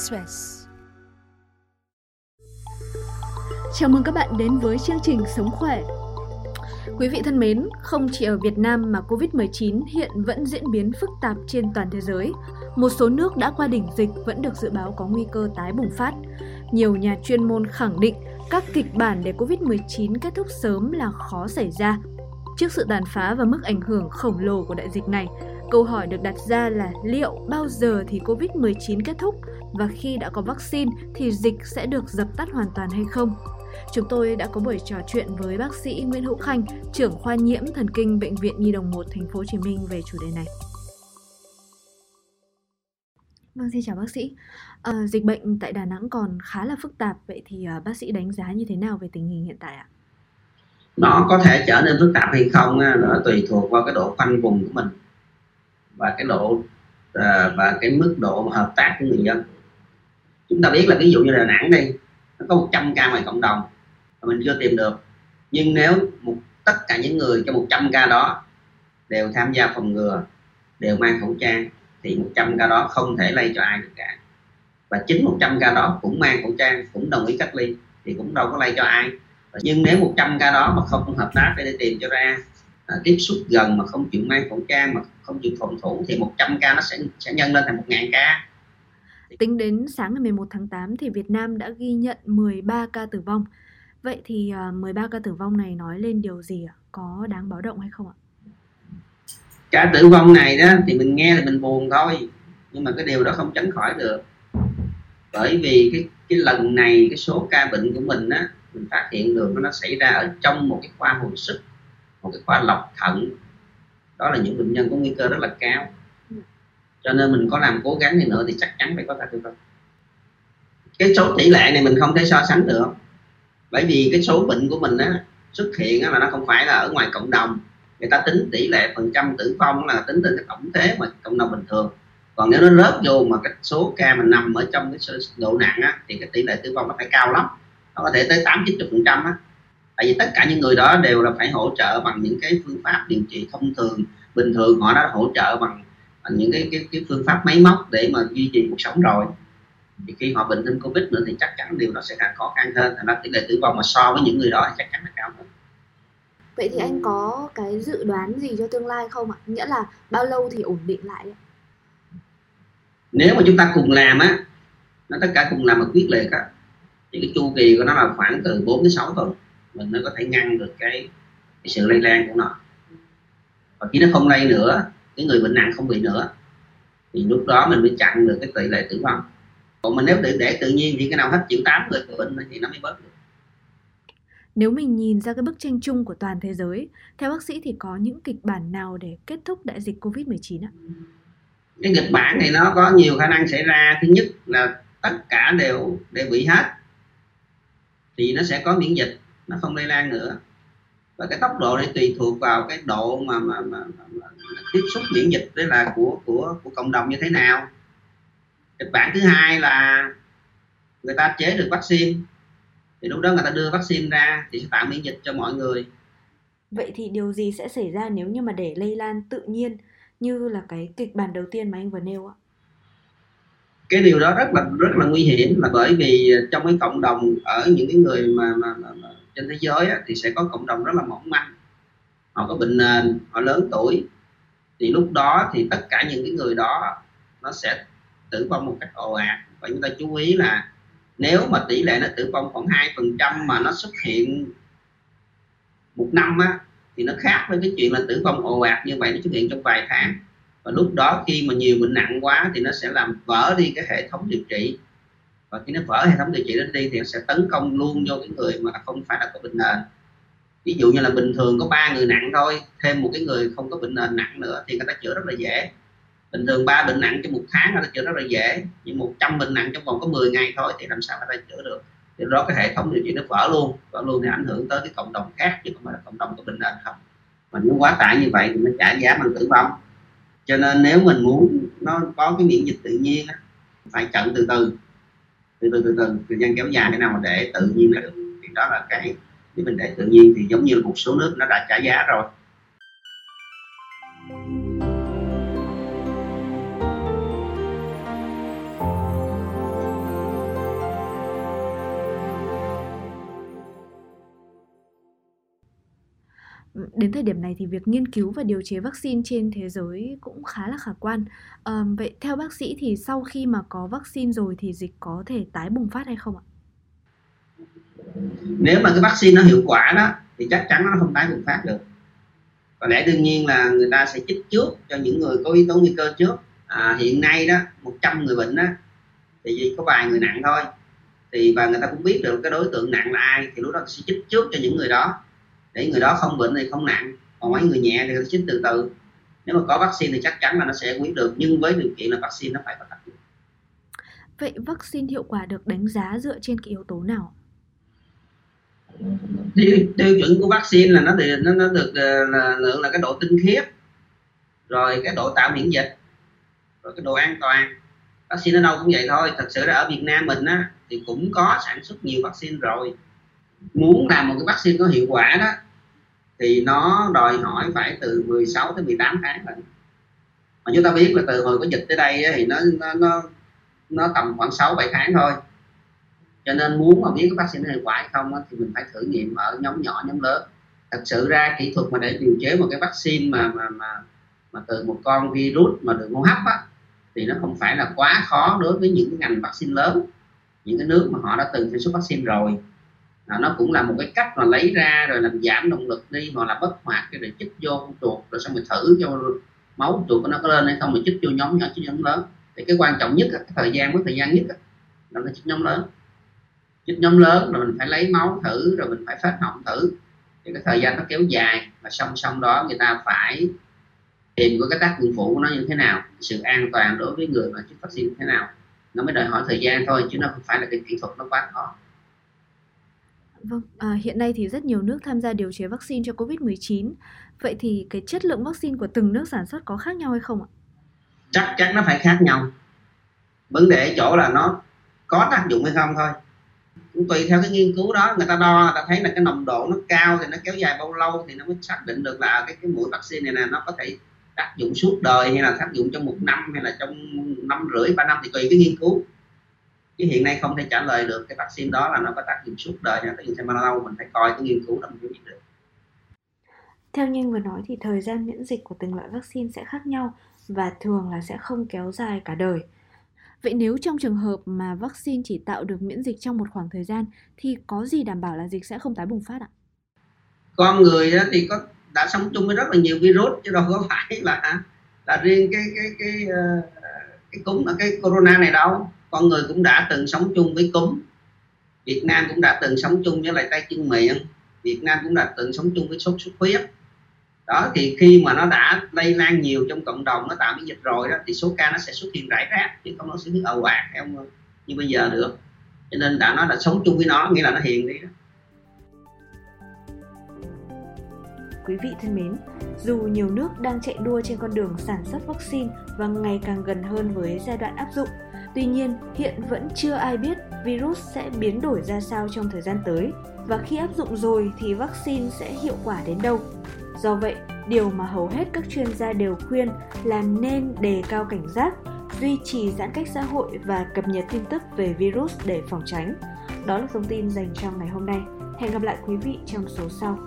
Express. Chào mừng các bạn đến với chương trình Sống khỏe. Quý vị thân mến, không chỉ ở Việt Nam mà Covid-19 hiện vẫn diễn biến phức tạp trên toàn thế giới. Một số nước đã qua đỉnh dịch vẫn được dự báo có nguy cơ tái bùng phát. Nhiều nhà chuyên môn khẳng định các kịch bản để Covid-19 kết thúc sớm là khó xảy ra. Trước sự tàn phá và mức ảnh hưởng khổng lồ của đại dịch này, câu hỏi được đặt ra là liệu bao giờ thì Covid-19 kết thúc và khi đã có vaccine thì dịch sẽ được dập tắt hoàn toàn hay không? Chúng tôi đã có buổi trò chuyện với bác sĩ Nguyễn Hữu Khanh, trưởng khoa nhiễm thần kinh Bệnh viện Nhi đồng 1 thành phố Hồ Chí Minh về chủ đề này. Vâng, xin chào bác sĩ. À, dịch bệnh tại Đà Nẵng còn khá là phức tạp, vậy thì à, bác sĩ đánh giá như thế nào về tình hình hiện tại ạ? Nó có thể trở nên phức tạp hay không, nó tùy thuộc vào cái độ khoanh vùng của mình và cái độ à, và cái mức độ hợp tác của người dân. Chúng ta biết là ví dụ như Đà Nẵng đây, nó có 100 ca ngoài cộng đồng mà mình chưa tìm được. Nhưng nếu một tất cả những người trong 100 ca đó đều tham gia phòng ngừa, đều mang khẩu trang thì 100 ca đó không thể lây cho ai được cả. Và chính 100 ca đó cũng mang khẩu trang cũng đồng ý cách ly thì cũng đâu có lây cho ai. Nhưng nếu 100 ca đó mà không hợp tác để tìm cho ra à, tiếp xúc gần mà không chịu mang khẩu trang mà không chịu phòng thủ thì 100 ca nó sẽ sẽ nhân lên thành 1.000 ca. Tính đến sáng ngày 11 tháng 8 thì Việt Nam đã ghi nhận 13 ca tử vong. Vậy thì ờ, 13 ca tử vong này nói lên điều gì ạ? Có đáng báo động hay không ạ? Ca tử vong này đó thì mình nghe là mình buồn thôi, nhưng mà cái điều đó không tránh khỏi được bởi vì cái cái lần này, cái số ca bệnh của mình á, mình phát hiện được nó xảy ra ở trong một cái khoa hồi sức, một cái khoa lọc thận đó là những bệnh nhân có nguy cơ rất là cao cho nên mình có làm cố gắng gì nữa thì chắc chắn phải có ca tử vong cái số tỷ lệ này mình không thể so sánh được. Bởi vì cái số bệnh của mình á xuất hiện á, là nó không phải là ở ngoài cộng đồng. Người ta tính tỷ lệ phần trăm tử vong là tính từ cái tổng thế mà cộng đồng bình thường. Còn nếu nó rớt vô mà cái số ca mà nằm ở trong cái độ nặng á, thì cái tỷ lệ tử vong nó phải cao lắm. Nó có thể tới tám chín phần trăm á. Tại vì tất cả những người đó đều là phải hỗ trợ bằng những cái phương pháp điều trị thông thường bình thường họ đã hỗ trợ bằng những cái, cái cái phương pháp máy móc để mà duy trì cuộc sống rồi. Thì khi họ bệnh thêm covid nữa thì chắc chắn điều đó sẽ càng khó khăn hơn. Thành ra tỷ lệ tử vong mà so với những người đó thì chắc chắn là cao hơn. Vậy thì anh có cái dự đoán gì cho tương lai không ạ? Nghĩa là bao lâu thì ổn định lại nếu mà chúng ta cùng làm á nó tất cả cùng làm mà quyết liệt á thì cái chu kỳ của nó là khoảng từ 4 đến 6 tuần. Mình mới có thể ngăn được cái, cái sự lây lan của nó. Và khi nó không lây nữa cái người bệnh nặng không bị nữa thì lúc đó mình mới chặn được cái tỷ lệ tử vong. Còn mình nếu để, để tự nhiên thì cái nào hết chịu tám người bệnh thì nó mới bớt được. Nếu mình nhìn ra cái bức tranh chung của toàn thế giới, theo bác sĩ thì có những kịch bản nào để kết thúc đại dịch Covid-19 ạ? cái kịch bản này nó có nhiều khả năng xảy ra. Thứ nhất là tất cả đều đều bị hết thì nó sẽ có miễn dịch nó không lây lan nữa và cái tốc độ này tùy thuộc vào cái độ mà, mà, mà, mà, mà tiếp xúc miễn dịch đấy là của của của cộng đồng như thế nào. Kịch bản thứ hai là người ta chế được vaccine. Thì lúc đó người ta đưa vaccine ra thì sẽ tạo miễn dịch cho mọi người. Vậy thì điều gì sẽ xảy ra nếu như mà để lây lan tự nhiên như là cái kịch bản đầu tiên mà anh vừa nêu ạ? Cái điều đó rất là rất là nguy hiểm là bởi vì trong cái cộng đồng ở những cái người mà, mà, mà, mà trên thế giới á, thì sẽ có cộng đồng rất là mỏng manh. Họ có bệnh nền họ lớn tuổi. Thì lúc đó thì tất cả những cái người đó nó sẽ tử vong một cách ồ ạt. Và chúng ta chú ý là nếu mà tỷ lệ nó tử vong khoảng hai phần trăm mà nó xuất hiện một năm á thì nó khác với cái chuyện là tử vong ồ ạt như vậy nó xuất hiện trong vài tháng. Và lúc đó khi mà nhiều bệnh nặng quá thì nó sẽ làm vỡ đi cái hệ thống điều trị và khi nó vỡ hệ thống điều trị đến đi thì nó sẽ tấn công luôn vô cái người mà không phải là có bệnh nền. Ví dụ như là bình thường có ba người nặng thôi, thêm một cái người không có bệnh nền nặng nữa thì người ta chữa rất là dễ. Bình thường ba bệnh nặng trong một tháng người ta chữa rất là dễ, nhưng một trăm bệnh nặng trong vòng có 10 ngày thôi thì làm sao người ta chữa được? Thì đó cái hệ thống điều trị nó vỡ luôn vỡ luôn thì ảnh hưởng tới cái cộng đồng khác chứ không phải là cộng đồng có bệnh nền không. Mà nếu quá tải như vậy thì nó trả giá bằng tử vong. Cho nên nếu mình muốn nó có cái miễn dịch tự nhiên phải chậm từ từ từ từ từ từ. Thời gian kéo dài cái nào mà để tự nhiên là được. Thì đó là cái nếu mình để tự nhiên thì giống như một số nước nó đã trả giá rồi. Đến thời điểm này thì việc nghiên cứu và điều chế vaccine trên thế giới cũng khá là khả quan. À, vậy theo bác sĩ thì sau khi mà có vaccine rồi thì dịch có thể tái bùng phát hay không ạ? Nếu mà cái vaccine nó hiệu quả đó thì chắc chắn nó không tái bùng phát được. Có lẽ đương nhiên là người ta sẽ chích trước cho những người có yếu tố nguy cơ trước. À, hiện nay đó 100 người bệnh đó thì chỉ có vài người nặng thôi thì và người ta cũng biết được cái đối tượng nặng là ai thì lúc đó sẽ chích trước cho những người đó để người đó không bệnh thì không nặng. Còn mấy người nhẹ thì chích từ từ. Nếu mà có vaccine thì chắc chắn là nó sẽ quyết được. Nhưng với điều kiện là vaccine nó phải có tác dụng. Vậy vaccine hiệu quả được đánh giá dựa trên cái yếu tố nào? Tiêu, tiêu chuẩn của vaccine là nó được nó, nó được ờ, là lượng là cái độ tinh khiết rồi cái độ tạo miễn dịch rồi cái độ an toàn. Vaccine ở đâu cũng vậy thôi. Thật sự là ở Việt Nam mình á thì cũng có sản xuất nhiều vaccine rồi muốn làm một cái vaccine có hiệu quả đó thì nó đòi hỏi phải từ 16 tới 18 tháng rồi mà chúng ta biết là từ hồi có dịch tới đây thì nó nó nó, nó tầm khoảng 6 7 tháng thôi. Cho nên muốn mà biết cái vaccine hiệu quả hay không thì mình phải thử nghiệm ở nhóm nhỏ nhóm lớn. Thật sự ra kỹ thuật mà để điều chế một cái vaccine mà mà mà mà từ một con virus mà đường hô hấp á thì nó không phải là quá khó đối với những cái ngành vaccine lớn. Những cái nước mà họ đã từng sản xuất vaccine rồi à, nó cũng là một cái cách mà lấy ra rồi làm giảm động lực đi hoặc là bất hoạt cái để chích vô chuột rồi xong mình thử cho máu chuột của nó có lên hay không mình chích vô nhóm nhỏ chích nhóm lớn. Thì cái quan trọng nhất cái thời gian mất thời gian nhất là cái chích nhóm lớn. Chích nhóm lớn rồi mình phải lấy máu thử rồi mình phải phát họng thử. Thì cái thời gian nó kéo dài và song song đó người ta phải tìm cái tác dụng phụ của nó như thế nào sự an toàn đối với người mà chích vaccine như thế nào. Nó mới đòi hỏi thời gian thôi chứ nó không phải là cái kỹ thuật nó quá khó. Vâng, à, hiện nay thì rất nhiều nước tham gia điều chế vaccine cho COVID-19. Vậy thì cái chất lượng vaccine của từng nước sản xuất có khác nhau hay không ạ? Chắc chắn nó phải khác nhau. Vấn đề ở chỗ là nó có tác dụng hay không thôi. Cũng tùy theo cái nghiên cứu đó, người ta đo, người ta thấy là cái nồng độ nó cao thì nó kéo dài bao lâu thì nó mới xác định được là cái cái mũi vaccine này nè nó có thể tác dụng suốt đời hay là tác dụng trong một năm hay là trong năm rưỡi ba năm thì tùy cái nghiên cứu chứ hiện nay không thể trả lời được cái vaccine đó là nó có tác dụng suốt đời hay tác dụng thêm bao lâu mình phải coi cái nghiên cứu đó mình mới biết được theo như vừa nói thì thời gian miễn dịch của từng loại vaccine sẽ khác nhau và thường là sẽ không kéo dài cả đời. Vậy nếu trong trường hợp mà vaccine chỉ tạo được miễn dịch trong một khoảng thời gian thì có gì đảm bảo là dịch sẽ không tái bùng phát ạ? Con người thì có đã sống chung với rất là nhiều virus chứ đâu có phải là là riêng cái cái cái ờ, cái cúm cái corona này đâu con người cũng đã từng sống chung với cúm. Việt Nam cũng đã từng sống chung với lại tay chân miệng. Việt Nam cũng đã từng sống chung với sốt xuất huyết. Đó thì khi mà nó đã lây lan nhiều trong cộng đồng nó tạo miễn dịch rồi đó thì số ca nó sẽ xuất hiện rải rác chứ không nó sẽ hiện ồ ạt như bây giờ được. Cho nên đã nói là sống chung với nó nghĩa là nó hiền đi đó. Quý vị thân mến, dù nhiều nước đang chạy đua trên con đường sản xuất vaccine và ngày càng gần hơn với giai đoạn áp dụng, tuy nhiên hiện vẫn chưa ai biết virus sẽ biến đổi ra sao trong thời gian tới và khi áp dụng rồi thì vaccine sẽ hiệu quả đến đâu. Do vậy, điều mà hầu hết các chuyên gia đều khuyên là nên đề cao cảnh giác, duy trì giãn cách xã hội và cập nhật tin tức về virus để phòng tránh. Đó là thông tin dành cho ngày hôm nay. Hẹn gặp lại quý vị trong số sau.